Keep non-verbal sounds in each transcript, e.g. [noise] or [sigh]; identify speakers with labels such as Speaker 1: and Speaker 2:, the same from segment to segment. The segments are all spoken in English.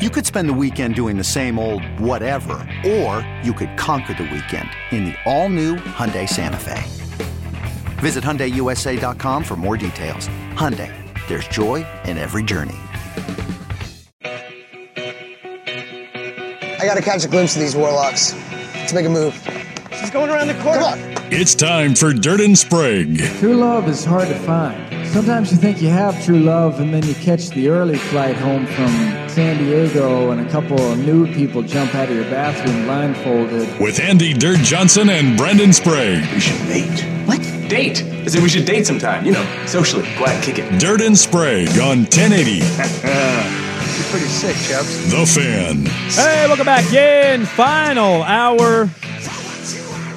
Speaker 1: You could spend the weekend doing the same old whatever, or you could conquer the weekend in the all-new Hyundai Santa Fe. Visit HyundaiUSA.com for more details. Hyundai, there's joy in every journey.
Speaker 2: I gotta catch a glimpse of these warlocks. Let's make a move.
Speaker 3: She's going around the corner.
Speaker 2: Come on.
Speaker 4: It's time for Dirt and Sprague.
Speaker 5: True love is hard to find. Sometimes you think you have true love, and then you catch the early flight home from San Diego, and a couple of nude people jump out of your bathroom blindfolded.
Speaker 4: With Andy Dirt Johnson and Brendan Sprague.
Speaker 3: We should date. What? Date. I said we should date sometime. You know, socially. Go out and kick it.
Speaker 4: Dirt and Sprague on 1080. [laughs]
Speaker 3: You're pretty sick, chaps.
Speaker 4: The Fan.
Speaker 6: Hey, welcome back in. Final hour.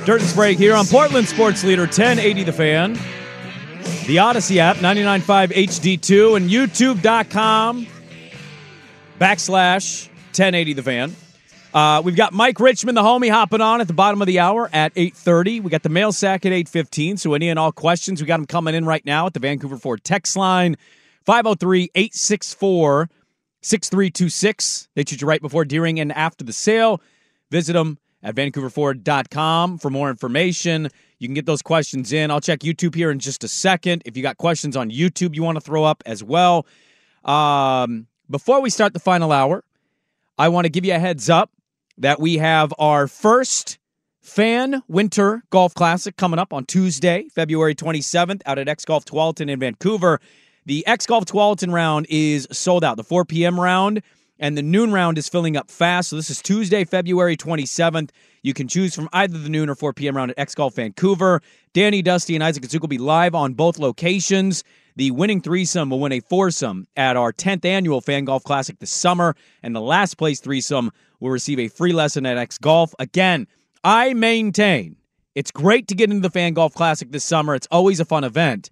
Speaker 6: Dirt and Sprague here on Portland Sports Leader 1080 The Fan. The Audacy app, 99.5 HD2, and YouTube.com backslash 1080 The Fan. Uh, we've got Mike Richman, the homie, hopping on at the bottom of the hour at 8.30. We got the mail sack at 8.15, so any and all questions, we got them coming in right now at the Vancouver Ford text line, 503-864 6326. They treat you right before, during, and after the sale. Visit them at vancouverford.com for more information. You can get those questions in. I'll check YouTube here in just a second. If you got questions on YouTube you want to throw up as well. Um, before we start the final hour, I want to give you a heads up that we have our first fan winter golf classic coming up on Tuesday, February 27th, out at X Golf Tualatin in Vancouver. The X Golf Tualatin round is sold out. The 4 p.m. round and the noon round is filling up fast. So this is Tuesday, February 27th. You can choose from either the noon or 4 p.m. round at X Golf Vancouver. Danny, Dusty, and Isaac Kazook will be live on both locations. The winning threesome will win a foursome at our 10th annual Fan Golf Classic this summer, and the last place threesome will receive a free lesson at X Golf. Again, I maintain it's great to get into the Fan Golf Classic this summer. It's always a fun event.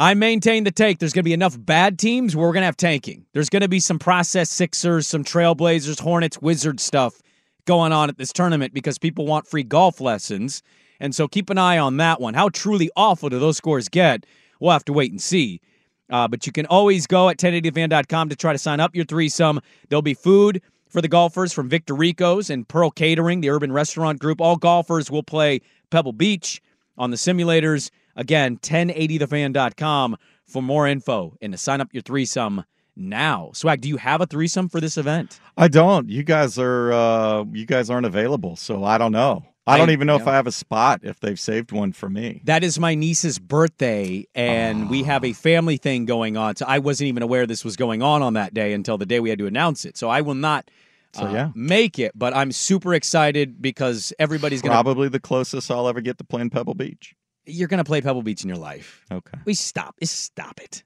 Speaker 6: I maintain the take. There's going to be enough bad teams where we're going to have tanking. There's going to be some process Sixers, some Trailblazers, Hornets, Wizard stuff going on at this tournament because people want free golf lessons. And so keep an eye on that one. How truly awful do those scores get? We'll have to wait and see. Uh, but you can always go at 1080fan.com to try to sign up your threesome. There'll be food for the golfers from Victor Rico's and Pearl Catering, the urban restaurant group. All golfers will play Pebble Beach on the simulators. Again, 1080thefan.com for more info and to sign up your threesome now. Swag, do you have a threesome for this event?
Speaker 7: I don't. You guys are uh you guys aren't available, so I don't know. I don't
Speaker 6: I-
Speaker 7: even know if. I have a spot if they've saved one for me.
Speaker 6: That is my niece's birthday, and we have a family thing going on. So I wasn't even aware this was going on on that day until the day we had to announce it. So I will not
Speaker 7: So,
Speaker 6: uh,
Speaker 7: yeah.
Speaker 6: make it, but I'm super excited because everybody's going to.
Speaker 7: Probably the closest I'll ever get to playing Pebble Beach.
Speaker 6: You're going to play Pebble Beach in your life.
Speaker 7: Okay.
Speaker 6: We stop. Stop it.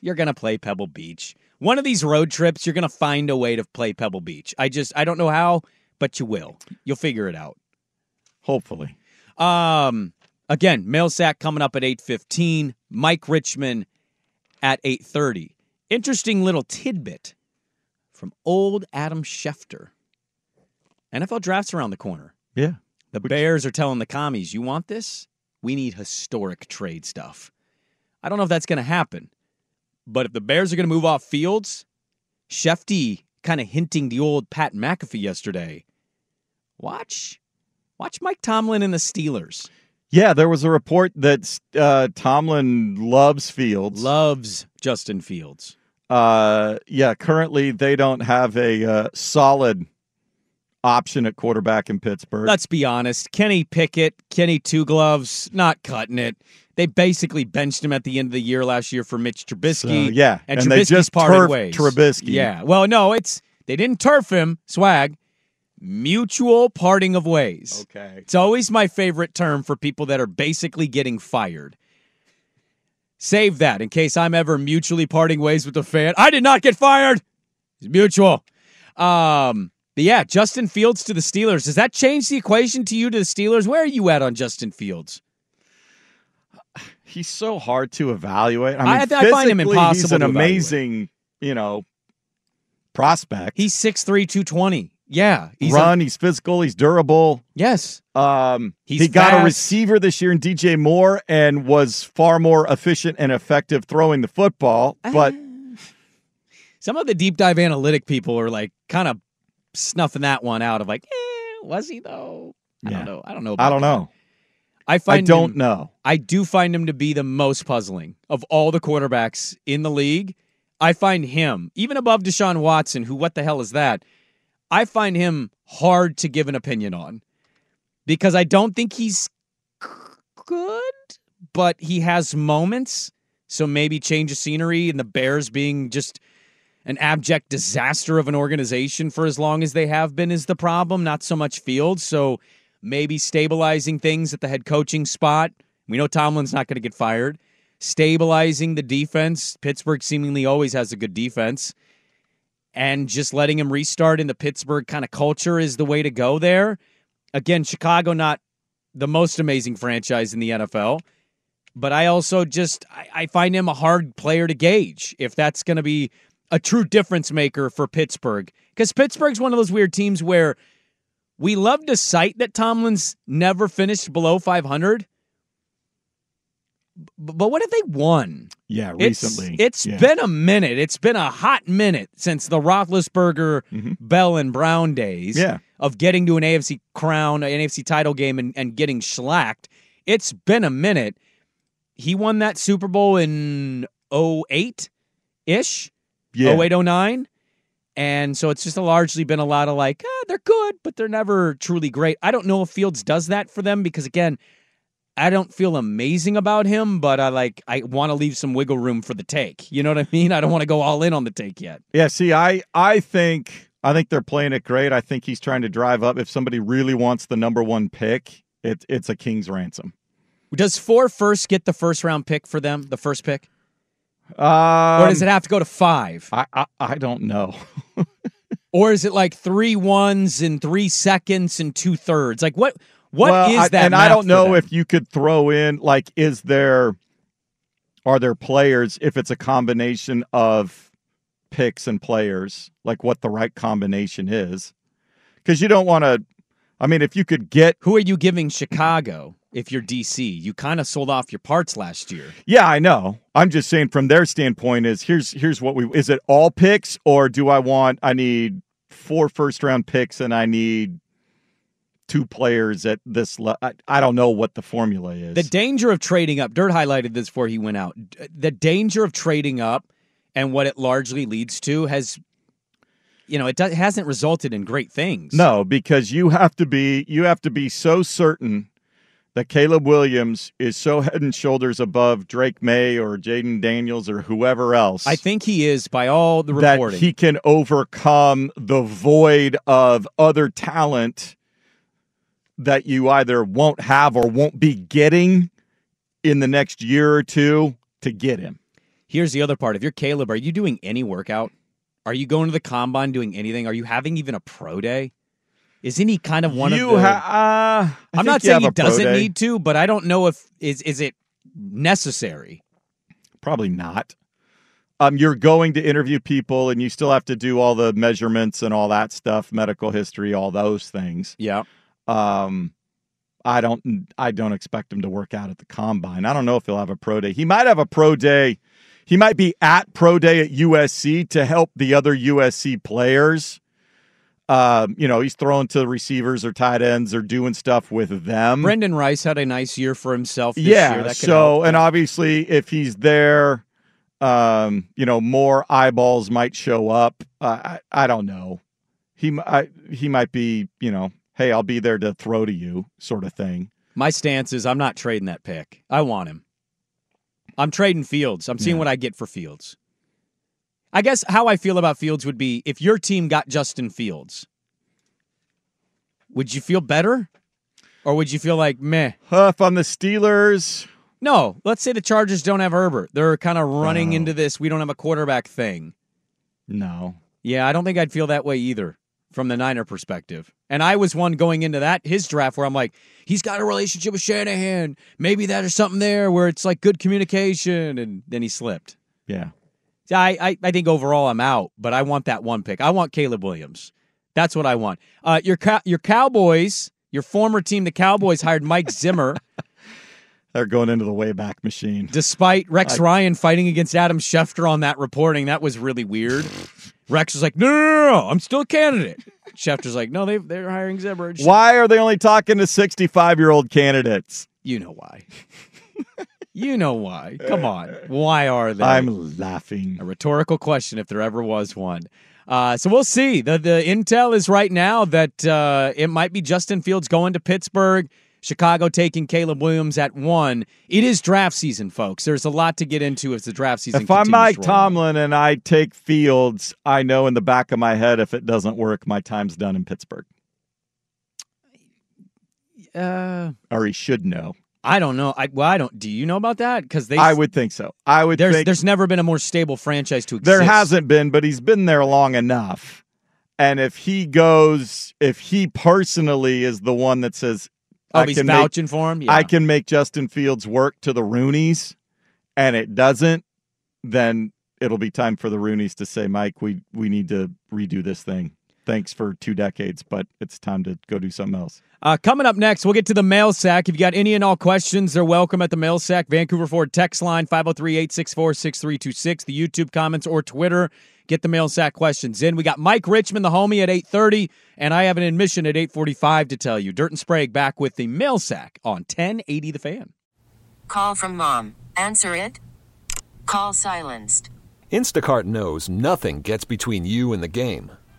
Speaker 6: You're going to play Pebble Beach. One of these road trips, you're going to find a way to play Pebble Beach. I just, I don't know how, but you will. You'll figure it out.
Speaker 7: Hopefully.
Speaker 6: Um, again, mail sack coming up at eight fifteen. Mike Richman at eight thirty. Interesting little tidbit from old Adam Schefter. NFL drafts around the corner.
Speaker 7: Yeah.
Speaker 6: The Bears are telling the commies, "You want this? We need historic trade stuff." I don't know if that's going to happen, but if the Bears are going to move off Fields, Shefty kind of hinting the old Pat McAfee yesterday. Watch, watch Mike Tomlin and the Steelers.
Speaker 7: Yeah, there was a report that uh, Tomlin loves Fields.
Speaker 6: Loves Justin Fields.
Speaker 7: Uh, yeah, currently they don't have a uh, solid option at quarterback in Pittsburgh.
Speaker 6: Let's be honest. Kenny Pickett, Kenny Two Gloves, not cutting it. They basically benched him at the end of the year last year for Mitch Trubisky.
Speaker 7: So, yeah,
Speaker 6: and,
Speaker 7: and they just
Speaker 6: parted ways.
Speaker 7: Trubisky.
Speaker 6: Yeah, well, no, it's they didn't turf him. Swag, mutual parting of ways.
Speaker 7: Okay.
Speaker 6: It's always my favorite term for people that are basically getting fired. Save that in case I'm ever mutually parting ways with a fan. I did not get fired. It's mutual. Um, but yeah, Justin Fields to the Steelers. Does that change the equation to you to the Steelers? Where are you at on Justin Fields?
Speaker 7: He's so hard to evaluate. I,
Speaker 6: I-
Speaker 7: mean,
Speaker 6: I find him impossible
Speaker 7: He's an amazing, you know, prospect.
Speaker 6: He's 6'3", 220. Yeah. He's a-
Speaker 7: Run. he's physical. He's durable.
Speaker 6: yes.
Speaker 7: Um,
Speaker 6: He's
Speaker 7: he got a receiver this year in DJ Moore and was far more efficient and effective throwing the football. But
Speaker 6: Some of the deep dive analytic people are like kind of snuffing that one out of like, eh, was he though? I
Speaker 7: Yeah.
Speaker 6: don't know. I don't know.
Speaker 7: I don't
Speaker 6: that.
Speaker 7: know.
Speaker 6: I find I
Speaker 7: don't
Speaker 6: him-
Speaker 7: know.
Speaker 6: I do find him to be the most puzzling of all the quarterbacks in the league. I find him, even above Deshaun Watson, who, what the hell is that? I find him hard to give an opinion on because I don't think he's good, but he has moments. So maybe change of scenery and the Bears being just an abject disaster of an organization for as long as they have been is the problem, not so much Fields. So maybe stabilizing things at the head coaching spot. We know Tomlin's not going to get fired. Stabilizing the defense. Pittsburgh seemingly always has a good defense. And just letting him restart in the Pittsburgh kind of culture is the way to go there. Again, Chicago, not the most amazing franchise in the NFL. But I also just I find him a hard player to gauge if that's going to be a true difference maker for Pittsburgh. Because Pittsburgh's one of those weird teams where we love to cite that Tomlin's never finished below 500. But what have they won?
Speaker 7: Yeah, recently.
Speaker 6: it's
Speaker 7: Yeah.
Speaker 6: been a minute. It's been a hot minute since the Roethlisberger, Bell, and Brown days
Speaker 7: Mm-hmm. Yeah.
Speaker 6: of getting to an AFC crown, an AFC title game, and, and getting shellacked. It's been a minute. He won that Super Bowl in 08 ish,
Speaker 7: Yeah.
Speaker 6: 08, 09. And so it's just largely been a lot of like, ah, they're good, but they're never truly great. I don't know if Fields does that for them because, again, I don't feel amazing about him, but I like I want to leave some wiggle room for the take. You know what I mean? I don't want to go all in on the take yet.
Speaker 7: Yeah, see, I I think I think they're playing it great. I think he's trying to drive up. If somebody really wants the number one pick, it, it's a king's ransom.
Speaker 6: Does four first get the first round pick for them, the first pick,
Speaker 7: Um,
Speaker 6: or does it have to go to five,
Speaker 7: I, I I don't know. [laughs]
Speaker 6: or is it like three ones and three seconds and two thirds? Like what? What is
Speaker 7: well, I-
Speaker 6: that?
Speaker 7: and I don't know if you could throw in like, is there are there players if it's a combination of picks and players, like what the right combination is, because you don't want to. I mean, if you could get
Speaker 6: who are you giving Chicago if you're DC? You kind of sold off your parts last year.
Speaker 7: Yeah, I know. I'm just saying from their standpoint is here's here's what we is it all picks or do I want I need four first round picks and I need two players at this le- I, I don't know what the formula is.
Speaker 6: The danger of trading up, Dirt highlighted this before he went out. The danger of trading up and what it largely leads to has, you know, it do- hasn't resulted in great things.
Speaker 7: no, because you have to be you have to be so certain that Caleb Williams is so head and shoulders above Drake Maye or Jayden Daniels or whoever else.
Speaker 6: I think he is by all the
Speaker 7: that
Speaker 6: reporting.
Speaker 7: he can overcome the void of other talent that you either won't have or won't be getting in the next year or two to get him.
Speaker 6: Here's the other part. If you're Caleb, are you doing any workout? Are you going to the combine doing anything? Are you having even a pro day? Isn't he kind of one
Speaker 7: you
Speaker 6: of the?
Speaker 7: ha- uh,
Speaker 6: I'm not saying he doesn't
Speaker 7: day.
Speaker 6: need to, but I don't know if is is it necessary.
Speaker 7: Probably not. Um, you're going to interview people, and you still have to do all the measurements and all that stuff, medical history, all those things.
Speaker 6: Yeah.
Speaker 7: Um, I don't. I don't expect him to work out at the combine. I don't know if he'll have a pro day. He might have a pro day. He might be at pro day at USC to help the other USC players. Um, you know, he's throwing to receivers or tight ends or doing stuff with them.
Speaker 6: Brendan Rice had a nice year for himself. This
Speaker 7: yeah.
Speaker 6: year. That
Speaker 7: so,
Speaker 6: help.
Speaker 7: and obviously, if he's there, um, you know, more eyeballs might show up. Uh, I, I don't know. He, I, he might be, you know, hey, I'll be there to throw to you, sort of thing.
Speaker 6: My stance is I'm not trading that pick. I want him. I'm trading Fields. I'm seeing
Speaker 7: Yeah.
Speaker 6: what I get for Fields. I guess how I feel about Fields would be if your team got Justin Fields, would you feel better? Or would you feel like, meh?
Speaker 7: Uh, on the Steelers,
Speaker 6: No, let's say the Chargers don't have Herbert. They're kind of running
Speaker 7: Oh.
Speaker 6: into this we don't have a quarterback thing.
Speaker 7: no.
Speaker 6: Yeah, I don't think I'd feel that way either from the Niner perspective. And I was one going into that his draft where I'm like, he's got a relationship with Shanahan. Maybe there's something there where it's like good communication, and then he slipped.
Speaker 7: Yeah.
Speaker 6: I, I, I think overall I'm out, but I want that one pick. I want Caleb Williams. That's what I want. Uh, your your Cowboys, your former team, the Cowboys hired Mike Zimmer. [laughs]
Speaker 7: They're going into the Wayback Machine.
Speaker 6: Despite Rex I, Ryan fighting against Adam Schefter on that reporting, that was really weird. Rex was like, no, no, no, no, I'm still a candidate. Schefter's like, no, they they're hiring Zimmer.
Speaker 7: Why are they only talking to 65 year old candidates?
Speaker 6: You know why. [laughs] you know why. Come on. Why are they?
Speaker 7: I'm laughing.
Speaker 6: A rhetorical question, if there ever was one. Uh, so we'll see. The the intel is right now that uh, it might be Justin Fields going to Pittsburgh. Chicago taking Caleb Williams at one. It is draft season, folks. There's a lot to get into as the draft season.
Speaker 7: If I'm Mike Tomlin and I take Fields, I know in the back of my head if it doesn't work, my time's done in Pittsburgh.
Speaker 6: Uh,
Speaker 7: or he should know.
Speaker 6: I don't know. I well, I don't. Do you know about that? Because they,
Speaker 7: I would think so. I would.
Speaker 6: There's
Speaker 7: think,
Speaker 6: there's never been a more stable franchise to exist.
Speaker 7: There hasn't been, but he's been there long enough. And if he goes, if he personally is the one that says,
Speaker 6: "Oh, I he's vouching for him," yeah.
Speaker 7: I can make Justin Fields work to the Rooneys, and it doesn't, then it'll be time for the Rooneys to say, "Mike, we we need to redo this thing." Thanks for two decades, but it's time to go do something else.
Speaker 6: Uh, coming up next, we'll get to the mail sack. If you got any and all questions, they're welcome at the mail sack. Vancouver Ford text line 503 864 6326, the YouTube comments or Twitter. Get the mail sack questions in. We got Mike Richman, the homie, at 830, and I have an admission at 845 to tell you. Dirt and Sprague back with the mail sack on 1080 The Fan.
Speaker 8: Call from mom. Answer it. Call silenced.
Speaker 9: Instacart knows nothing gets between you and the game.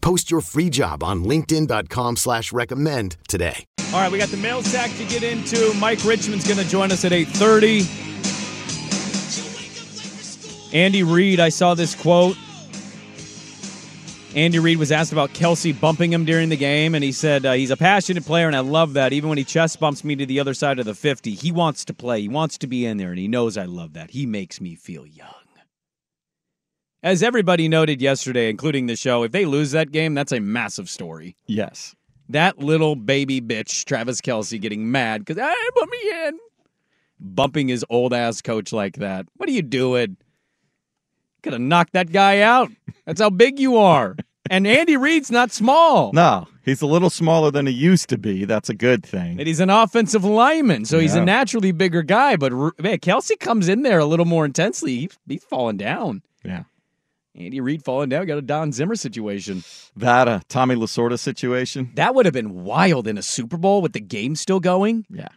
Speaker 10: Post your free job on LinkedIn.com slash recommend today.
Speaker 6: All right, we got the mail sack to get into. Mike Richman's gonna join us at 8:30. Andy Reid, I saw this quote. Andy Reid was asked about Kelce bumping him during the game, and he said uh, he's a passionate player, and I love that. Even when he chest bumps me to the other side of the 50, he wants to play. He wants to be in there, and he knows I love that. He makes me feel young. As everybody noted yesterday, including the show, if they lose that game, that's a massive story.
Speaker 7: Yes.
Speaker 6: That little baby bitch, Travis Kelce, getting mad because, ah, I put me in. Bumping his old ass coach like that. What are you doing? Could have knocked that guy out. That's how big you are. [laughs] And Andy Reid's not small.
Speaker 7: No, he's a little smaller than he used to be. That's a good thing.
Speaker 6: And he's an offensive lineman, so yeah. he's a naturally bigger guy. But man, Kelce comes in there a little more intensely. He's, he's falling down.
Speaker 7: Yeah.
Speaker 6: Andy Reid falling down, got a Don Zimmer situation.
Speaker 7: That a Tommy Lasorda situation.
Speaker 6: That would have been wild in a Super Bowl with the game still going.
Speaker 7: Yeah.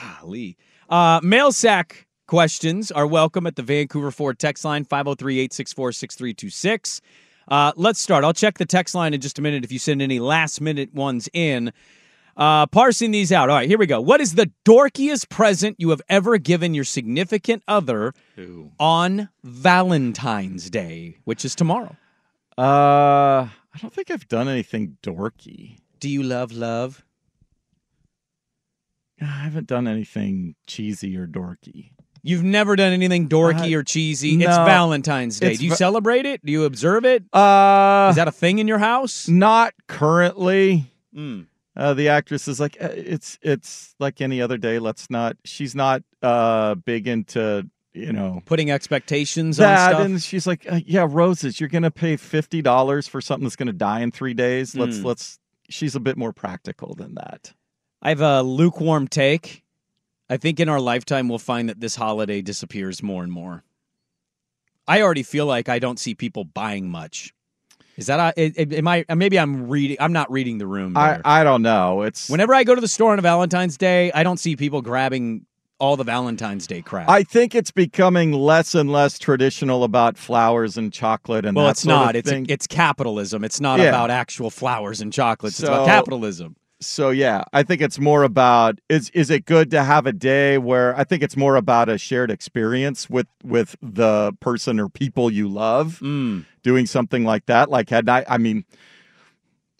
Speaker 6: Golly. Uh, mail sack questions are welcome at the Vancouver Ford text line 503 864 6326. Uh, let's start. I'll check the text line in just a minute if you send any last minute ones in. Uh, parsing these out. All right, here we go. What is the dorkiest present you have ever given your significant other Ooh. on Valentine's Day, which is tomorrow?
Speaker 7: Uh, I don't think I've done anything dorky.
Speaker 6: Do you love love?
Speaker 7: I haven't done anything cheesy or dorky.
Speaker 6: You've never done anything dorky
Speaker 7: Uh,
Speaker 6: or cheesy.
Speaker 7: no.
Speaker 6: it's Valentine's Day.
Speaker 7: It's
Speaker 6: Do you
Speaker 7: va-
Speaker 6: celebrate it? Do you observe it?
Speaker 7: Uh,
Speaker 6: Is that a thing in your house?
Speaker 7: not currently.
Speaker 6: Mm.
Speaker 7: Uh, the actress is like, "Uh, it's it's like any other day. Let's not. She's not uh big into you know
Speaker 6: Putting expectations
Speaker 7: that,
Speaker 6: on stuff.
Speaker 7: and she's like, uh, yeah, roses. You're gonna pay fifty dollars for something that's gonna die in three days. Let's
Speaker 6: Mm.
Speaker 7: let's. She's a bit more practical than that.
Speaker 6: I have a lukewarm take. I think in our lifetime we'll find that this holiday disappears more and more. I already feel like I don't see people buying much. Is that uh, I? Am I? Uh, maybe I'm reading. I'm not reading the room.
Speaker 7: I
Speaker 6: there.
Speaker 7: I don't know. It's
Speaker 6: Whenever I go to the store on a Valentine's Day, I don't see people grabbing all the Valentine's Day crap.
Speaker 7: I think it's becoming less and less traditional about flowers and chocolate and
Speaker 6: well, it's not. It's it's capitalism. It's not
Speaker 7: Yeah.
Speaker 6: about actual flowers and chocolates. it's about capitalism.
Speaker 7: So yeah, I think it's more about is is it good to have a day where I think it's more about a shared experience with with the person or people you love
Speaker 6: Mm.
Speaker 7: doing something like that. Like had I I mean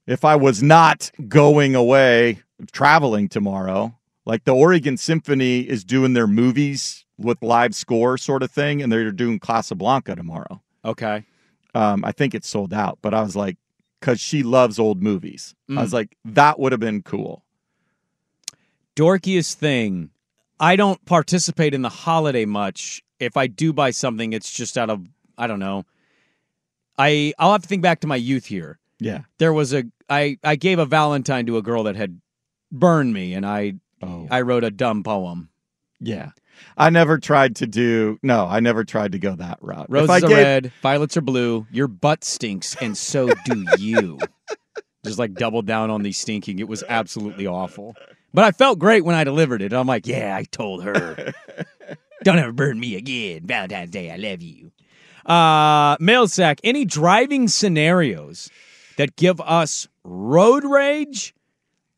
Speaker 7: if I was not going away traveling tomorrow, like the Oregon Symphony is doing their movies with live score sort of thing and they're doing Casablanca tomorrow.
Speaker 6: Okay.
Speaker 7: Um, I think it's sold out, but I was like, because she loves old movies. I was
Speaker 6: Mm.
Speaker 7: like, that would have been cool.
Speaker 6: dorkiest thing. I don't participate in the holiday much. If I do buy something, it's just out of I don't know. I I'll have to think back to my youth here.
Speaker 7: Yeah.
Speaker 6: There was a I I gave a Valentine to a girl that had burned me, and I
Speaker 7: Oh.
Speaker 6: I wrote a dumb poem.
Speaker 7: Yeah. I never tried to do, no, I never tried to go that route.
Speaker 6: Roses
Speaker 7: if I
Speaker 6: are
Speaker 7: gave,
Speaker 6: red, violets are blue. Your butt stinks, and so do you. [laughs] Just like double down on the stinking. It was absolutely awful. But I felt great when I delivered it. I'm like, yeah, I told her. [laughs] Don't ever burn me again. Valentine's Day, I love you. Uh, mail sack. Any driving scenarios that give us road rage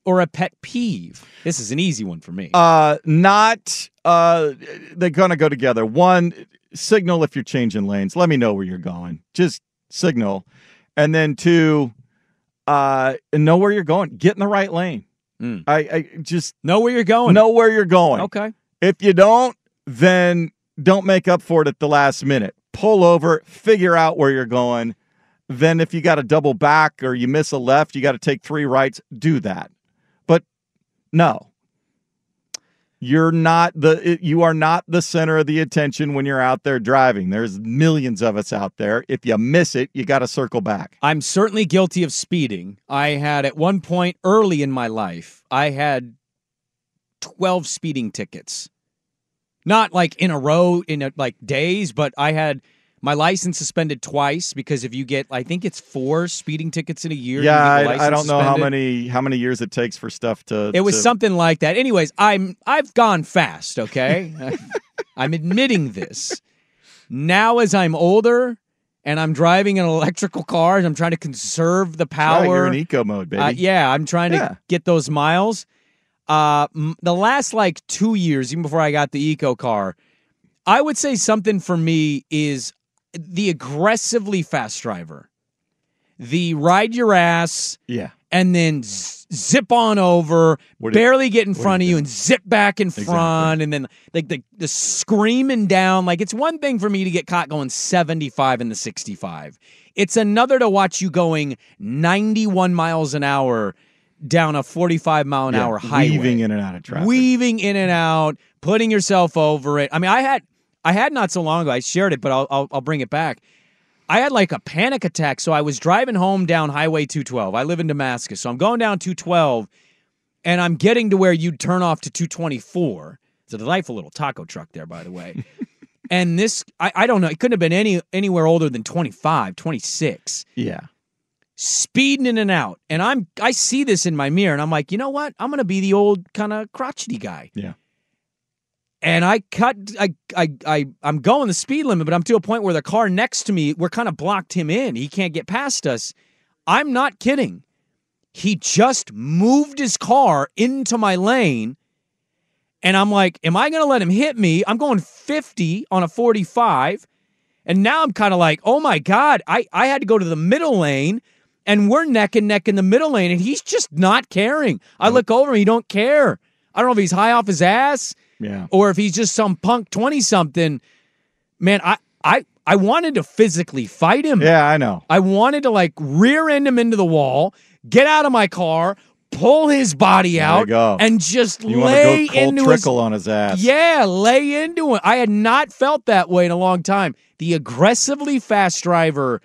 Speaker 6: or a pet peeve? This is an easy one for me.
Speaker 7: Uh, not, uh, they're going to go together. One, signal if you're changing lanes. Let me know where you're going. Just signal. And then two, uh, know where you're going. Get in the right lane.
Speaker 6: Mm.
Speaker 7: I, I just
Speaker 6: know where you're going.
Speaker 7: know where you're going.
Speaker 6: Okay.
Speaker 7: If you don't, then don't make up for it at the last minute. Pull over, figure out where you're going. Then, if you got to double back or you miss a left, you got to take three rights, do that. No, you're not the you are not the center of the attention when you're out there driving. There's millions of us out there. If you miss it, you got to circle back.
Speaker 6: I'm certainly guilty of speeding. I had at one point early in my life, I had 12 speeding tickets. Not like in a row in a, like days, but I had my license suspended twice because if you get I think it's 4 speeding tickets in a year,
Speaker 7: yeah, I, I don't know how many how many years it takes for stuff to.
Speaker 6: It was
Speaker 7: to-
Speaker 6: something like that. Anyways, I'm I've gone fast, okay? [laughs] I'm admitting this. Now as I'm older and I'm driving an electrical car and I'm trying to conserve the
Speaker 7: Yeah,
Speaker 6: power.
Speaker 7: you're in eco mode, baby.
Speaker 6: Uh, yeah, I'm trying to get those miles. Uh, m- the last like two years, even before I got the eco car, I would say something for me is the aggressively fast driver, the ride your ass,
Speaker 7: Yeah.
Speaker 6: and then z- zip on over,
Speaker 7: What
Speaker 6: barely get in front of
Speaker 7: you
Speaker 6: and zip back in
Speaker 7: Exactly.
Speaker 6: front, and then like the the screaming down. Like it's one thing for me to get caught going seventy five in the sixty five. It's another to watch you going ninety one miles an hour down a forty five mile an
Speaker 7: Yeah,
Speaker 6: hour highway,
Speaker 7: weaving in and out of traffic.
Speaker 6: weaving in and out, putting yourself over it. I mean, I had I had not so long ago. I shared it, but I'll I'll, I'll bring it back. I had like a panic attack. So I was driving home down Highway 212. I live in Damascus. So I'm going down 212 and I'm getting to where you'd turn off to 224. It's a delightful little taco truck there, by the way. [laughs] and this, I, I don't know, it couldn't have been any anywhere older than 25, 26,
Speaker 7: Yeah.
Speaker 6: speeding in and out. And I'm, I see this in my mirror and I'm like, you know what? I'm going to be the old kind of crotchety guy.
Speaker 7: Yeah.
Speaker 6: And I cut, I, I, I, I'm going the speed limit, but I'm to a point where the car next to me, we're kind of blocked him in. He can't get past us. I'm not kidding. He just moved his car into my lane. And I'm like, am I going to let him hit me? I'm going 50 on a 45. And now I'm kind of like, oh my God, I, I had to go to the middle lane and we're neck and neck in the middle lane and he's just not caring. I look over and he don't care. I don't know if he's high off his ass
Speaker 7: Yeah.
Speaker 6: or if he's just some punk 20 something. Man, I, I, I wanted to physically fight him.
Speaker 7: Yeah, I know.
Speaker 6: I wanted to like rear end him into the wall, get out of my car, pull his body out, and just
Speaker 7: You want
Speaker 6: lay
Speaker 7: to go cold
Speaker 6: into his
Speaker 7: trickle on his ass.
Speaker 6: yeah, lay into it. I had not felt that way in a long time. The aggressively fast driver,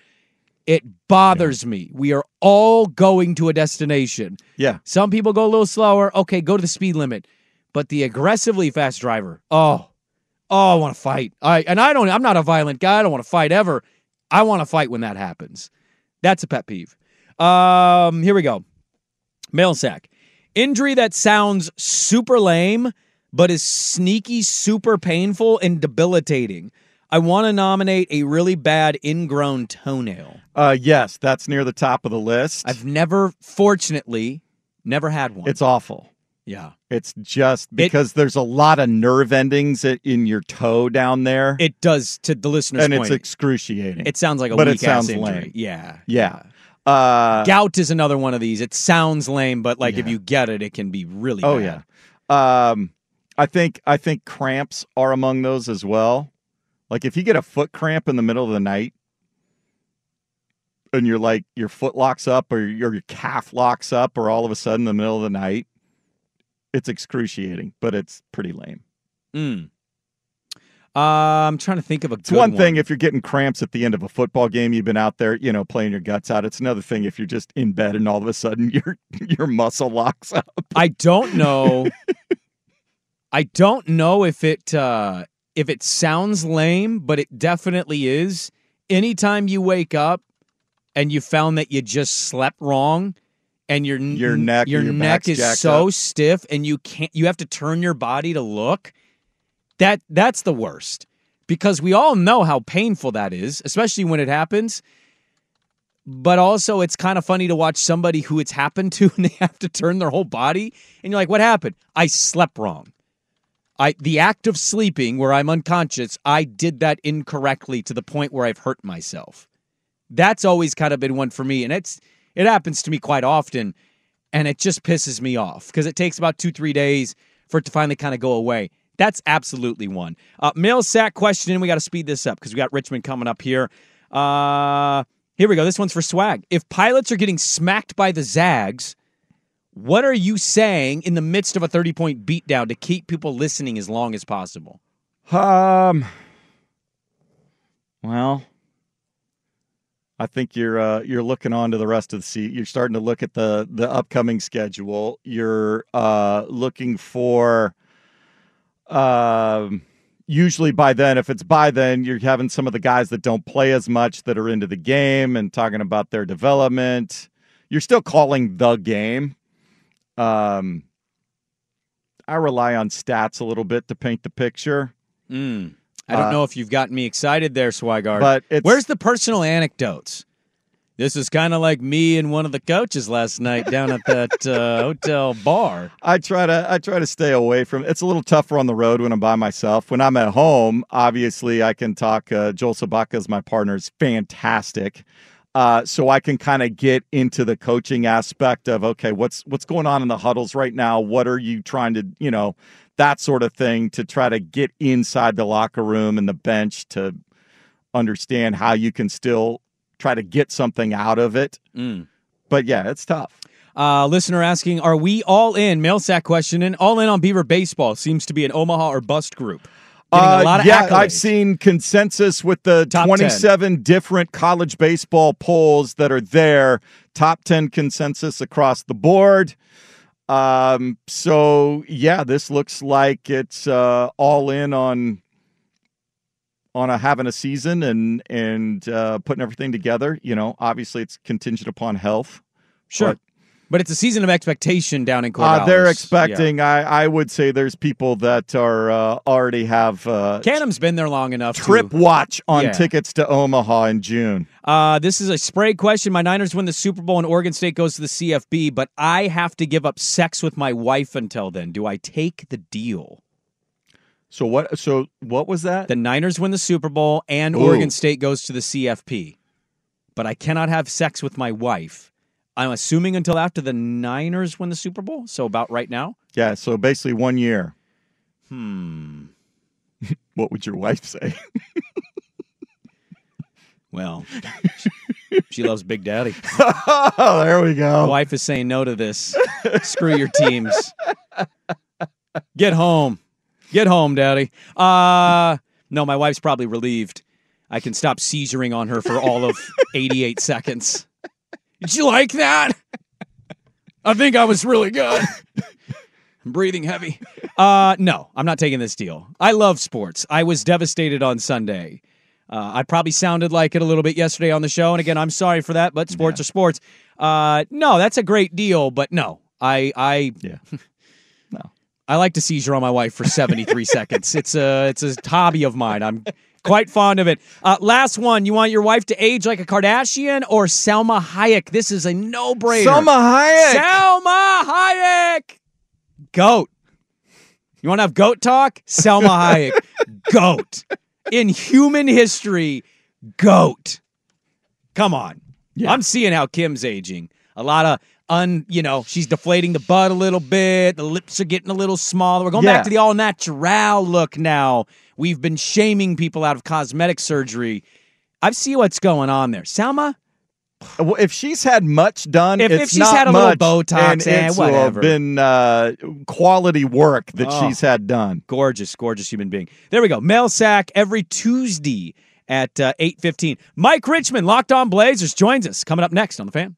Speaker 6: it bothers me. We are all going to a destination.
Speaker 7: Yeah.
Speaker 6: Some people go a little slower. Okay, go to the speed limit. But the aggressively fast driver, oh, oh, I want to fight. I and I don't. I'm not a violent guy. I don't want to fight ever. I want to fight when that happens. That's a pet peeve. Um, here we go. Mail sack. Injury that sounds super lame, but is sneaky, super painful and debilitating. I want to nominate a really bad ingrown toenail.
Speaker 7: Uh, yes, that's near the top of the list.
Speaker 6: I've never, fortunately, never had one.
Speaker 7: It's awful.
Speaker 6: Yeah.
Speaker 7: It's just because there's a lot of nerve endings in your toe down there,
Speaker 6: It does to the listener's
Speaker 7: and
Speaker 6: point.
Speaker 7: it's excruciating.
Speaker 6: it sounds like a
Speaker 7: but it
Speaker 6: weak ass
Speaker 7: sounds
Speaker 6: injury.
Speaker 7: lame.
Speaker 6: Yeah.
Speaker 7: Yeah. Uh,
Speaker 6: Gout is another one of these. It sounds lame, but like if you get it, it can be really
Speaker 7: oh
Speaker 6: bad.
Speaker 7: yeah. Um, I think I think cramps are among those as well. Like if you get a foot cramp in the middle of the night, and you're like your foot locks up or your, your calf locks up, or all of a sudden in the middle of the night, it's excruciating, but it's pretty lame.
Speaker 6: Mm. Uh, I'm trying to think of a
Speaker 7: It's
Speaker 6: good
Speaker 7: one thing if you're getting cramps at the end of a football game, you've been out there, you know, playing your guts out. It's another thing if you're just in bed and all of a sudden [laughs] your your muscle locks up.
Speaker 6: I don't know. [laughs] I don't know if it uh, if it sounds lame, but it definitely is. Anytime you wake up and you found that you just slept wrong, and your
Speaker 7: Your neck
Speaker 6: your,
Speaker 7: your
Speaker 6: neck is so
Speaker 7: up.
Speaker 6: stiff, and you can't you have to turn your body to look. That that's the worst because we all know how painful that is, especially when it happens. But also, it's kind of funny to watch somebody who it's happened to [laughs] and they have to turn their whole body, and you're like, "What happened? I slept wrong. I the act of sleeping where I'm unconscious, I did that incorrectly to the point where I've hurt myself." That's always kind of been one for me, and it's it happens to me quite often, and it just pisses me off because it takes about two three days for it to finally kind of go away. That's absolutely one. Uh, mail sack question, and we got to speed this up because we got Richman coming up here. Uh, here we go. This one's for swag. If pilots are getting smacked by the Zags, what are you saying in the midst of a 30 point beatdown to keep people listening as long as possible?
Speaker 7: Um. Well, I think you're uh, you're looking on to the rest of the seat. You're starting to look at the the upcoming schedule. You're uh, looking for. Um. Usually by then, if it's by then, you're having some of the guys that don't play as much that are into the game and talking about their development. You're still calling the game. Um, I rely on stats a little bit to paint the picture.
Speaker 6: Mm. I don't
Speaker 7: Uh,
Speaker 6: know if you've gotten me excited there, Swigard.
Speaker 7: But it's-
Speaker 6: where's the personal anecdotes? This is kind of like me and one of the coaches last night down at that [laughs] uh, hotel bar.
Speaker 7: I try to I try to stay away from. It's a little tougher on the road when I'm by myself. When I'm at home, obviously I can talk. Uh, Joel Sabaka is my partner. is fantastic. Uh, so I can kind of get into the coaching aspect of okay, what's what's going on in the huddles right now? What are you trying to you know that sort of thing to try to get inside the locker room and the bench to understand how you can still try to get something out of it.
Speaker 6: Mm.
Speaker 7: But yeah, it's tough.
Speaker 6: Uh, listener asking, are we all in? Mail sack question and all in on Beaver baseball seems to be an Omaha or bust group. Getting a lot of
Speaker 7: Uh, yeah,
Speaker 6: accolades.
Speaker 7: I've seen consensus with the
Speaker 6: Top
Speaker 7: 27 different college baseball polls that are there. Top 10 consensus across the board. Um, so yeah, this looks like it's uh, all in on on a having a season and and uh, putting everything together. You know, obviously it's contingent upon health.
Speaker 6: Sure.
Speaker 7: But-
Speaker 6: it's a season of expectation down in Corvallis.
Speaker 7: uh, they're
Speaker 6: Yeah.
Speaker 7: expecting. I, I would say there's people that are uh, already have uh,
Speaker 6: Canham's been there long enough.
Speaker 7: trip
Speaker 6: to,
Speaker 7: watch on
Speaker 6: Yeah.
Speaker 7: tickets to Omaha in June.
Speaker 6: Uh, this is a spray question. My Niners win the Super Bowl and Oregon State goes to the CFP, but I have to give up sex with my wife until then. Do I take the deal?
Speaker 7: So what? So what was that?
Speaker 6: The Niners win the Super Bowl and
Speaker 7: Ooh.
Speaker 6: Oregon State goes to the CFP, but I cannot have sex with my wife. I'm assuming until after the Niners win the Super Bowl, so about right now.
Speaker 7: Yeah, so basically one year. Hmm. [laughs] what would your wife say? [laughs]
Speaker 6: Well, [laughs] she loves Big Daddy.
Speaker 7: oh, there we go.
Speaker 6: My wife is saying no to this. Screw your teams. Get home. Get home, Daddy. Uh no, my wife's probably relieved. I can stop seizuring on her for all of 88 seconds. Did you like that? I think I was really good. I'm breathing heavy. Uh no, I'm not taking this deal. I love sports. I was devastated on Sunday. Uh, I probably sounded like it a little bit yesterday on the show, and again, I'm sorry for that. But sports yeah. are sports. Uh, no, that's a great deal, but no, I, I,
Speaker 7: yeah,
Speaker 6: no, [laughs] I like to seizure on my wife for 73 [laughs] seconds. It's a, it's a hobby of mine. I'm quite fond of it. Uh, last one. You want your wife to age like a Kardashian or Selma Hayek? This is a no-brainer.
Speaker 7: Selma Hayek.
Speaker 6: Selma Hayek. Goat. You want to have goat talk? Selma Hayek. [laughs] Goat in human history, goat. Come on. Yeah. I'm seeing how Kim's aging. A lot of un, you know, she's deflating the butt a little bit. The lips are getting a little smaller. We're going yeah. back to the all natural look now. We've been shaming people out of cosmetic surgery. I see what's going on there. Salma,
Speaker 7: well, if she's had much done,
Speaker 6: if, if she's had a
Speaker 7: much,
Speaker 6: little Botox, and
Speaker 7: it's
Speaker 6: whatever,
Speaker 7: been uh, quality work that oh, she's had done.
Speaker 6: Gorgeous, gorgeous human being. There we go. Mail sack every Tuesday at uh, eight fifteen. Mike Richman, Locked On Blazers, joins us coming up next on the Fan.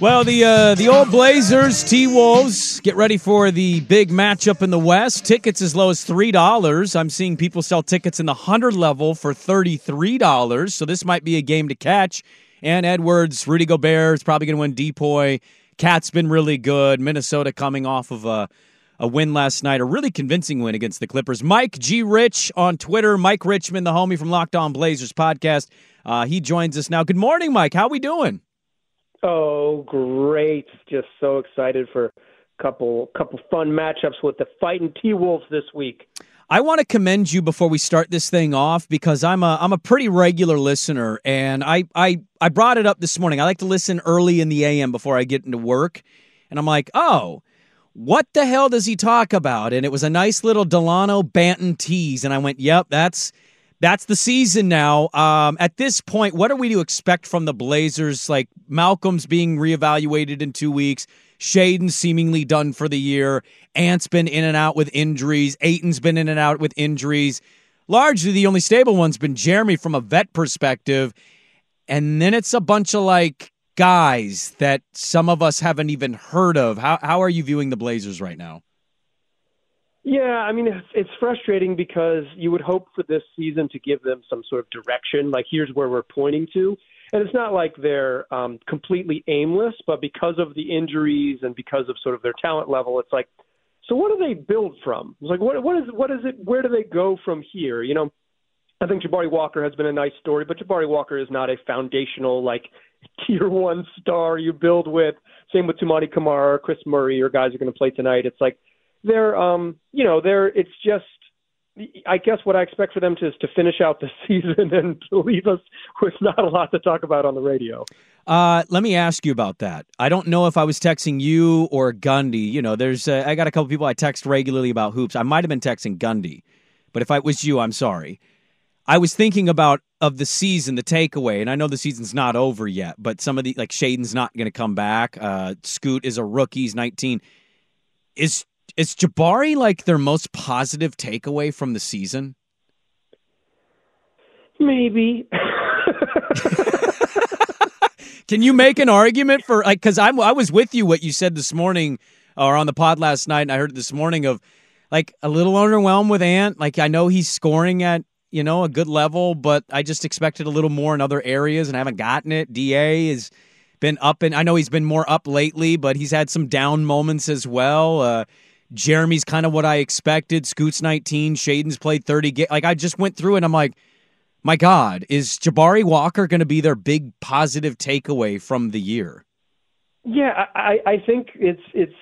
Speaker 6: Well, the uh, the old Blazers, T Wolves, get ready for the big matchup in the West. Tickets as low as three dollars. I'm seeing people sell tickets in the hundred level for thirty three dollars. So this might be a game to catch and Edwards, Rudy Gobert is probably going to win DPOY. KAT's been really good. Minnesota coming off of a, a win last night, a really convincing win against the Clippers. Mike G. Rich on Twitter. Mike Richman, the homie from Locked On Blazers podcast. Uh, he joins us now. Good morning, Mike. How we doing?
Speaker 11: Oh, great! Just so excited for a couple couple fun matchups with the fighting T Wolves this week.
Speaker 6: I want to commend you before we start this thing off because I'm a I'm a pretty regular listener and I I I brought it up this morning. I like to listen early in the AM before I get into work. And I'm like, "Oh, what the hell does he talk about?" And it was a nice little Delano Banton tease and I went, "Yep, that's that's the season now. Um, at this point, what are we to expect from the Blazers? Like Malcolm's being reevaluated in two weeks. Shaedon seemingly done for the year. Ant's been in and out with injuries. Ayton's been in and out with injuries. Largely, the only stable one's been Jeremy from a vet perspective. And then it's a bunch of like guys that some of us haven't even heard of. How how are you viewing the Blazers right now?
Speaker 11: Yeah, I mean it's, frustrating because you would hope for this season to give them some sort of direction. Like here's where we're pointing to, and it's not like they're um, completely aimless, but because of the injuries and because of sort of their talent level, it's like So what do they build from? It's like what what is what is it? Where do they go from here? You know, I think Jabari Walker has been a nice story, but Jabari Walker is not a foundational like [laughs] tier one star you build with. Same with Toumani Camara, Kris Murray, or guys who are going to play tonight. It's like they're um you know they're it's just I guess what I expect for them to is to finish out the [laughs] season and to leave us with not a lot to talk about on the radio.
Speaker 6: Uh, let me ask you about that. I don't know if I was texting you or Gundy. You know, there's uh, I got a couple people I text regularly about hoops. I might have been texting Gundy, but if I was you, I'm sorry. I was thinking about of the season, the takeaway, and I know the season's not over yet, but some of the like Shaedon's not going to come back. Uh, Scoot is a rookie; he's 19. Is is Jabari like their most positive takeaway from the season?
Speaker 11: Maybe. [laughs]
Speaker 6: Can you make an argument for like? Because I'm I was with you what you said this morning or on the pod last night, and I heard this morning of like a little underwhelmed with Ant. Like I know he's scoring at you know a good level, but I just expected a little more in other areas, and I haven't gotten it. Da has been up, and I know he's been more up lately, but he's had some down moments as well. Uh, Jeremy's kind of what I expected. Scoot's 19. Shaedon's played 30. Ga- like I just went through and I'm like, my God, is Jabari Walker going to be their big positive takeaway from the year?
Speaker 11: Yeah, I, I think it's it's.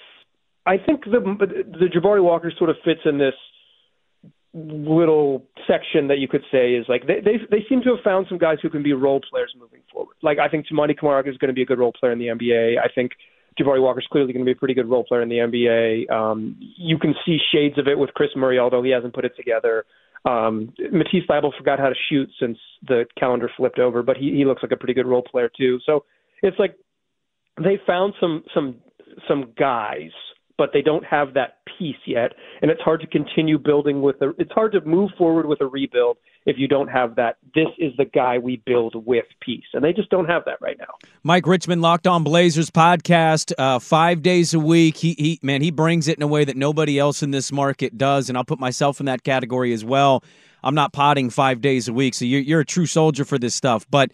Speaker 11: I think the the Jabari Walker sort of fits in this little section that you could say is like they they they seem to have found some guys who can be role players moving forward. Like I think Toumani Camara is going to be a good role player in the NBA. I think Jabari Walker's clearly going to be a pretty good role player in the NBA. Um, you can see shades of it with Kris Murray, although he hasn't put it together. Um, Matisse Thybulle forgot how to shoot since the calendar flipped over, but he, he looks like a pretty good role player too. So it's like they found some some some guys, but they don't have that piece yet, and it's hard to continue building with a. It's hard to move forward with a rebuild if you don't have that. This is the guy we build with piece, and they just don't have that right now.
Speaker 6: Mike Richman, Locked On Blazers podcast, uh, five days a week. He, he, man, he brings it in a way that nobody else in this market does, and I'll put myself in that category as well. I'm not potting five days a week, so you're, you're a true soldier for this stuff. But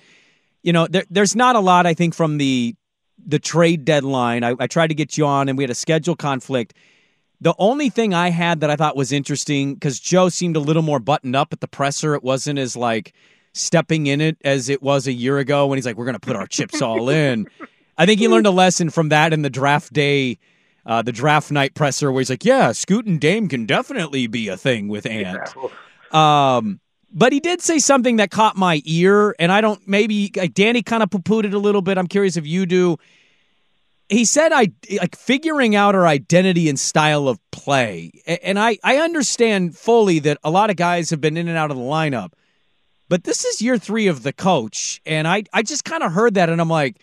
Speaker 6: you know, there, there's not a lot I think from the the trade deadline. I, I tried to get you on, and we had a schedule conflict. The only thing I had that I thought was interesting because Joe seemed a little more buttoned up at the presser. It wasn't as like stepping in it as it was a year ago when he's like, "We're going to put our chips all in." [laughs] I think he learned a lesson from that in the draft day, uh, the draft night presser, where he's like, "Yeah, Scoot and Dame can definitely be a thing with Ant." [laughs] Um, but he did say something that caught my ear, and I don't maybe like Danny kind of poo pooed it a little bit. I'm curious if you do he said I like figuring out our identity and style of play. And I I understand fully that a lot of guys have been in and out of the lineup. But this is year 3 of the coach and I I just kind of heard that and I'm like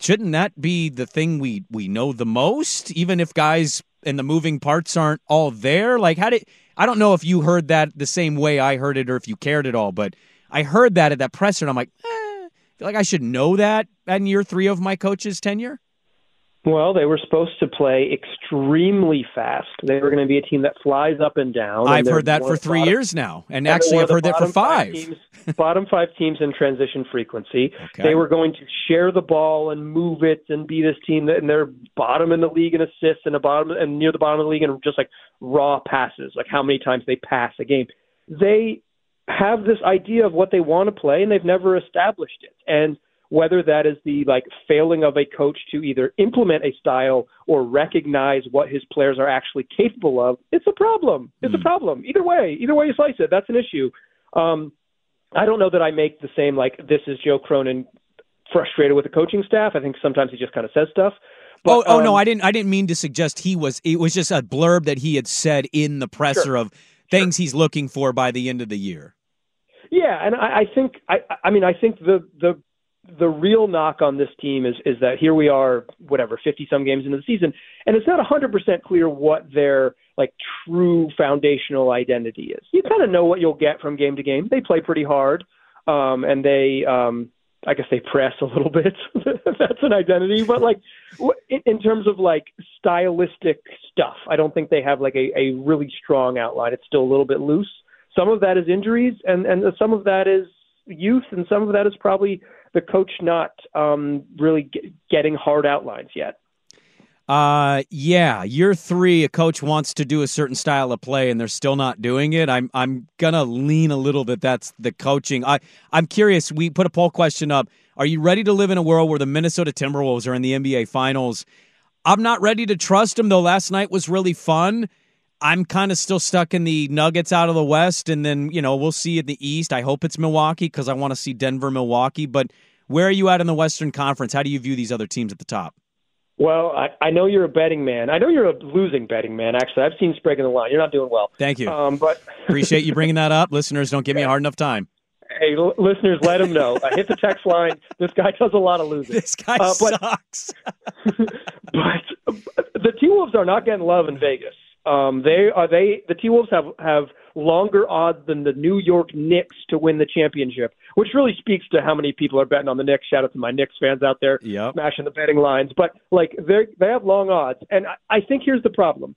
Speaker 6: shouldn't that be the thing we we know the most even if guys and the moving parts aren't all there? Like how did I don't know if you heard that the same way I heard it or if you cared at all, but I heard that at that presser and I'm like, eh, I feel like I should know that in year 3 of my coach's tenure.
Speaker 11: Well, they were supposed to play extremely fast. They were going to be a team that flies up and down.
Speaker 6: I've
Speaker 11: and
Speaker 6: heard that for three
Speaker 11: bottom,
Speaker 6: years now, and, and actually, I've heard that for five.
Speaker 11: five teams, bottom five teams in transition frequency. Okay. They were going to share the ball and move it and be this team that, and they're bottom in the league in assists and a bottom and near the bottom of the league and just like raw passes, like how many times they pass a game. They have this idea of what they want to play, and they've never established it. And whether that is the like failing of a coach to either implement a style or recognize what his players are actually capable of, it's a problem. It's mm. a hmm. problem. Either way, either way you slice it, that's an issue. Um, I don't know that I make the same like this is Joe Cronin frustrated with the coaching staff. I think sometimes he just kind of says stuff. But,
Speaker 6: oh, oh
Speaker 11: um,
Speaker 6: no, I didn't. I didn't mean to suggest he was. It was just a blurb that he had said in the presser
Speaker 11: sure.
Speaker 6: of things sure. he's looking for by the end of the year.
Speaker 11: Yeah, and I, I think I, I mean I think the the the real knock on this team is is that here we are, whatever, fifty some games into the season, and it's not hundred percent clear what their like true foundational identity is. You kind of know what you'll get from game to game. They play pretty hard, um, and they, um, I guess, they press a little [laughs] bit. That's an identity, but like in, in terms of like stylistic stuff, I don't think they have like a, a really strong outline. It's still a little bit loose. Some of that is injuries, and and some of that is youth, and some of that is probably the coach not um, really get, getting hard outlines yet.
Speaker 6: Uh, yeah, year three, a coach wants to do a certain style of play, and they're still not doing it. I'm I'm gonna lean a little bit. That's the coaching. I I'm curious. We put a poll question up. Are you ready to live in a world where the Minnesota Timberwolves are in the NBA Finals? I'm not ready to trust them though. Last night was really fun. I'm kind of still stuck in the Nuggets out of the West, and then you know we'll see in the East. I hope it's Milwaukee because I want to see Denver, Milwaukee. But where are you at in the Western Conference? How do you view these other teams at the top?
Speaker 11: Well, I, I know you're a betting man. I know you're a losing betting man. Actually, I've seen Sprague in the line. You're not doing well.
Speaker 6: Thank you.
Speaker 11: Um, but [laughs]
Speaker 6: appreciate you bringing that up. Listeners, don't give me a hard enough time.
Speaker 11: Hey, l- listeners, let him know. I hit the text line. This guy does a lot of losing.
Speaker 6: This guy
Speaker 11: uh, but,
Speaker 6: sucks. [laughs]
Speaker 11: but the T Wolves are not getting love in Vegas. Um, they are they the T Wolves have have longer odds than the New York Knicks to win the championship, which really speaks to how many people are betting on the Knicks. Shout out to my Knicks fans out there,
Speaker 6: yep.
Speaker 11: smashing the betting lines. But like they they have long odds, and I, I think here's the problem: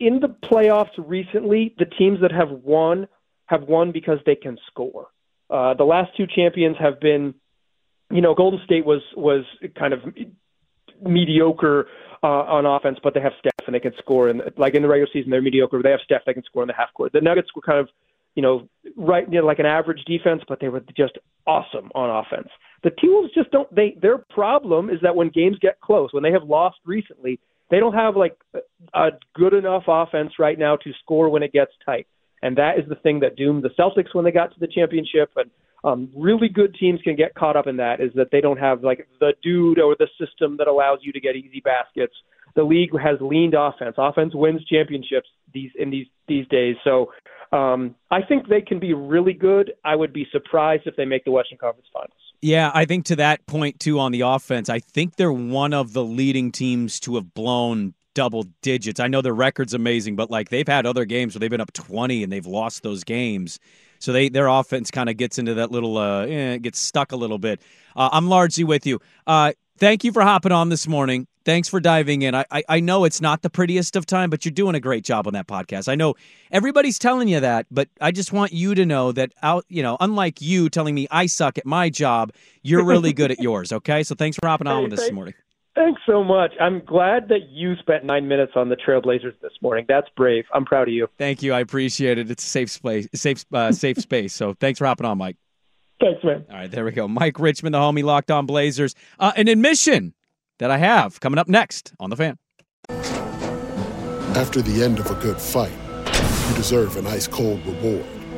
Speaker 11: in the playoffs recently, the teams that have won have won because they can score. Uh, the last two champions have been, you know, Golden State was was kind of mediocre uh, on offense, but they have Steph and they can score. And like in the regular season, they're mediocre. They have Steph; they can score in the half court. The Nuggets were kind of, you know, right, know, like an average defense, but they were just awesome on offense. The T Wolves just don't. They their problem is that when games get close, when they have lost recently, they don't have like a good enough offense right now to score when it gets tight. And that is the thing that doomed the Celtics when they got to the championship. And um, really good teams can get caught up in that is that they don't have like the dude or the system that allows you to get easy baskets. The league has leaned offense. Offense wins championships these in these these days. So um, I think they can be really good. I would be surprised if they make the Western Conference Finals.
Speaker 6: Yeah, I think to that point too on the offense, I think they're one of the leading teams to have blown double digits. I know their record's amazing, but like they've had other games where they've been up 20 and they've lost those games. So they their offense kind of gets into that little uh eh, gets stuck a little bit. Uh, I'm largely with you. Uh thank you for hopping on this morning. Thanks for diving in. I, I, I know it's not the prettiest of time, but you're doing a great job on that podcast. I know everybody's telling you that, but I just want you to know that out you know, unlike you telling me I suck at my job, you're really good at yours. Okay, so thanks for hopping on
Speaker 11: Hey,
Speaker 6: with us this morning.
Speaker 11: Thanks so much. I'm glad that you spent nine minutes on the Trailblazers this morning. That's brave. I'm proud of you.
Speaker 6: Thank you. I appreciate it. It's a safe space, safe uh, [laughs] safe space. So thanks for hopping on, Mike.
Speaker 11: Thanks, man.
Speaker 6: All right, there we go. Mike Richman, the homie, locked on Blazers. Uh, an admission that I have coming up next on the fan.
Speaker 12: After the end of a good fight, you deserve an ice cold reward.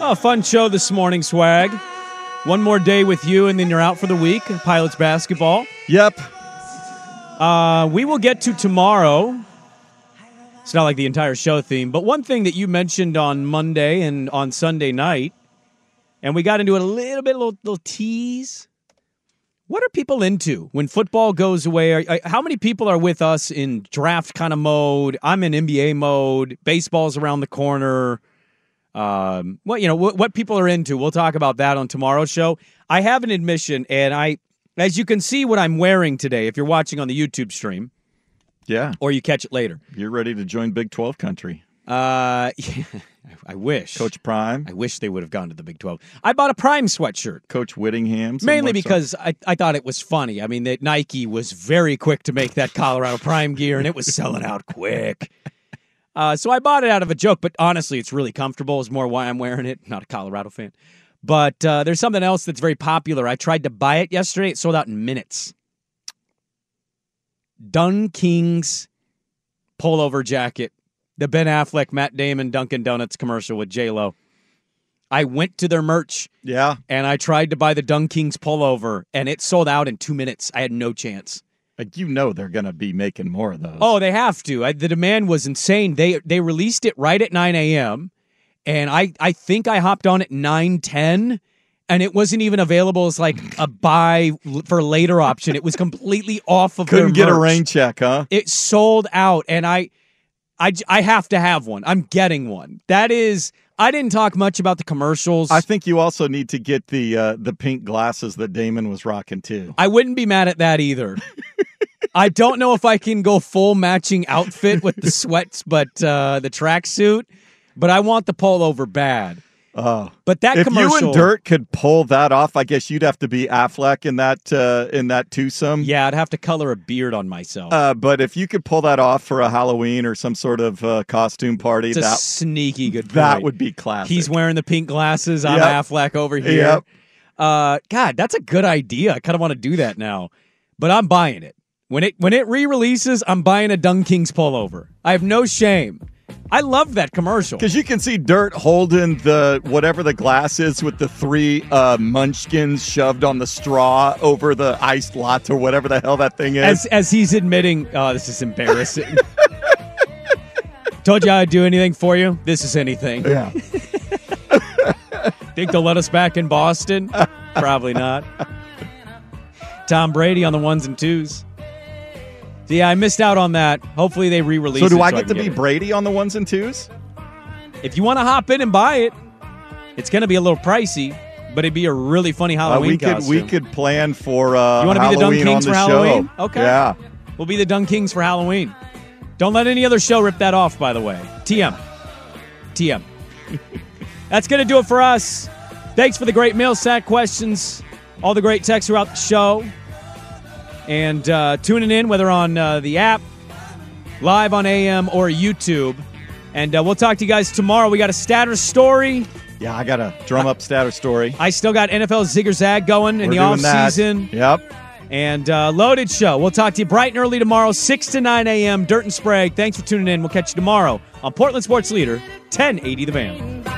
Speaker 6: Oh, fun show this morning, Swag. One more day with you, and then you're out for the week. Pilots basketball.
Speaker 7: Yep.
Speaker 6: Uh, we will get to tomorrow. It's not like the entire show theme, but one thing that you mentioned on Monday and on Sunday night, and we got into it a little bit, a little, little tease. What are people into when football goes away? How many people are with us in draft kind of mode? I'm in NBA mode. Baseball's around the corner. Um, what you know, what, what people are into. We'll talk about that on tomorrow's show. I have an admission, and I, as you can see, what I'm wearing today. If you're watching on the YouTube stream,
Speaker 7: Yeah.
Speaker 6: or you catch it later.
Speaker 7: You're ready to join Big 12 country.
Speaker 6: Uh, [laughs] I wish
Speaker 7: Coach Prime.
Speaker 6: I wish they would have gone to the Big Twelve. I bought a Prime sweatshirt.
Speaker 7: Coach Whittingham.
Speaker 6: Mainly because I, I thought it was funny. I mean, that Nike was very quick to make that Colorado Prime gear, and it was selling out quick. [laughs] Uh, so I bought it out of a joke, but honestly, it's really comfortable. Is more why I'm wearing it. Not a Colorado fan, but uh, there's something else that's very popular. I tried to buy it yesterday. It sold out in minutes. DunKings pullover jacket. the Ben Affleck, Matt Damon, Dunkin' Donuts commercial with J Lo. I went to their merch.
Speaker 7: Yeah.
Speaker 6: And I tried to buy the DunKings pullover, and it sold out in two minutes. I had no chance.
Speaker 7: Like you know they're going to be making more of those.
Speaker 6: Oh, they have to. I, the demand was insane. They they released it right at 9 a.m. and I I think I hopped on at 9:10 and it wasn't even available as like a buy for later option. It was completely off of.
Speaker 7: Couldn't get a rain check, huh?
Speaker 6: It sold out, and I, I, I have to have one. I'm getting one. That is. I didn't talk much about the commercials.
Speaker 7: I think you also need to get the uh, the pink glasses that Damon was rocking too.
Speaker 6: I wouldn't be mad at that either. [laughs] I don't know if I can go full matching outfit with the [laughs] sweats, but uh, the tracksuit. But I want the pullover bad.
Speaker 7: Oh,
Speaker 6: But that
Speaker 7: if
Speaker 6: commercial,
Speaker 7: you and Dirt could pull that off, I guess you'd have to be Affleck in that uh, in that twosome.
Speaker 6: yeah, I'd have to color a beard on myself.
Speaker 7: Uh, but if you could pull that off for a Halloween or some sort of uh, costume party,
Speaker 6: it's a
Speaker 7: that
Speaker 6: sneaky good.
Speaker 7: that would be classic.
Speaker 6: He's wearing the pink glasses. I'm
Speaker 7: Yep.
Speaker 6: Affleck over here.
Speaker 7: Yep.
Speaker 6: Uh, God, that's a good idea. I kind of want to do that now, but I'm buying it when it when it re-releases. I'm buying a DunKings pullover. I have no shame. I love that commercial.
Speaker 7: Because you can see Dirt holding the whatever the glass is with the three uh, munchkins shoved on the straw over the iced latte or whatever the hell that thing is.
Speaker 6: as as he's admitting, oh, this is embarrassing. [laughs] Told you I'd do anything for you. This is anything.
Speaker 7: yeah. [laughs]
Speaker 6: Think they'll let us back in Boston? Probably not. [laughs] Tom Brady on the ones and twos. So yeah, I missed out on that. Hopefully they re-release. It.
Speaker 7: So do
Speaker 6: it
Speaker 7: I
Speaker 6: so
Speaker 7: get to
Speaker 6: can
Speaker 7: be
Speaker 6: it.
Speaker 7: Brady on the ones and twos?
Speaker 6: If you want to hop in and buy it, it's going to be a little pricey, but it'd be a really funny
Speaker 7: Uh,
Speaker 6: Halloween
Speaker 7: we could
Speaker 6: costume.
Speaker 7: we could plan for uh,
Speaker 6: You want to be the
Speaker 7: Halloween
Speaker 6: Kings for Halloween?
Speaker 7: show.
Speaker 6: Okay.
Speaker 7: Yeah.
Speaker 6: We'll be the DunKings for Halloween. Don't let any other show rip that off, by the way. TM. TM. [laughs] That's going to do it for us. Thanks for the great mail sack questions, all the great texts throughout the show, and uh, tuning in, whether on uh, the app, live on AM, or YouTube. And uh, we'll talk to you guys tomorrow. We got a statter story.
Speaker 7: Yeah, I got a drum up status story.
Speaker 6: I still got NFL Zigger Zag going in
Speaker 7: We're
Speaker 6: the off
Speaker 7: that.
Speaker 6: season.
Speaker 7: Yep.
Speaker 6: And uh, loaded show. We'll talk to you bright and early tomorrow, 6 to 9 a.m. Dirt and Sprague. Thanks for tuning in. We'll catch you tomorrow on Portland Sports Leader, 1080 The Fan.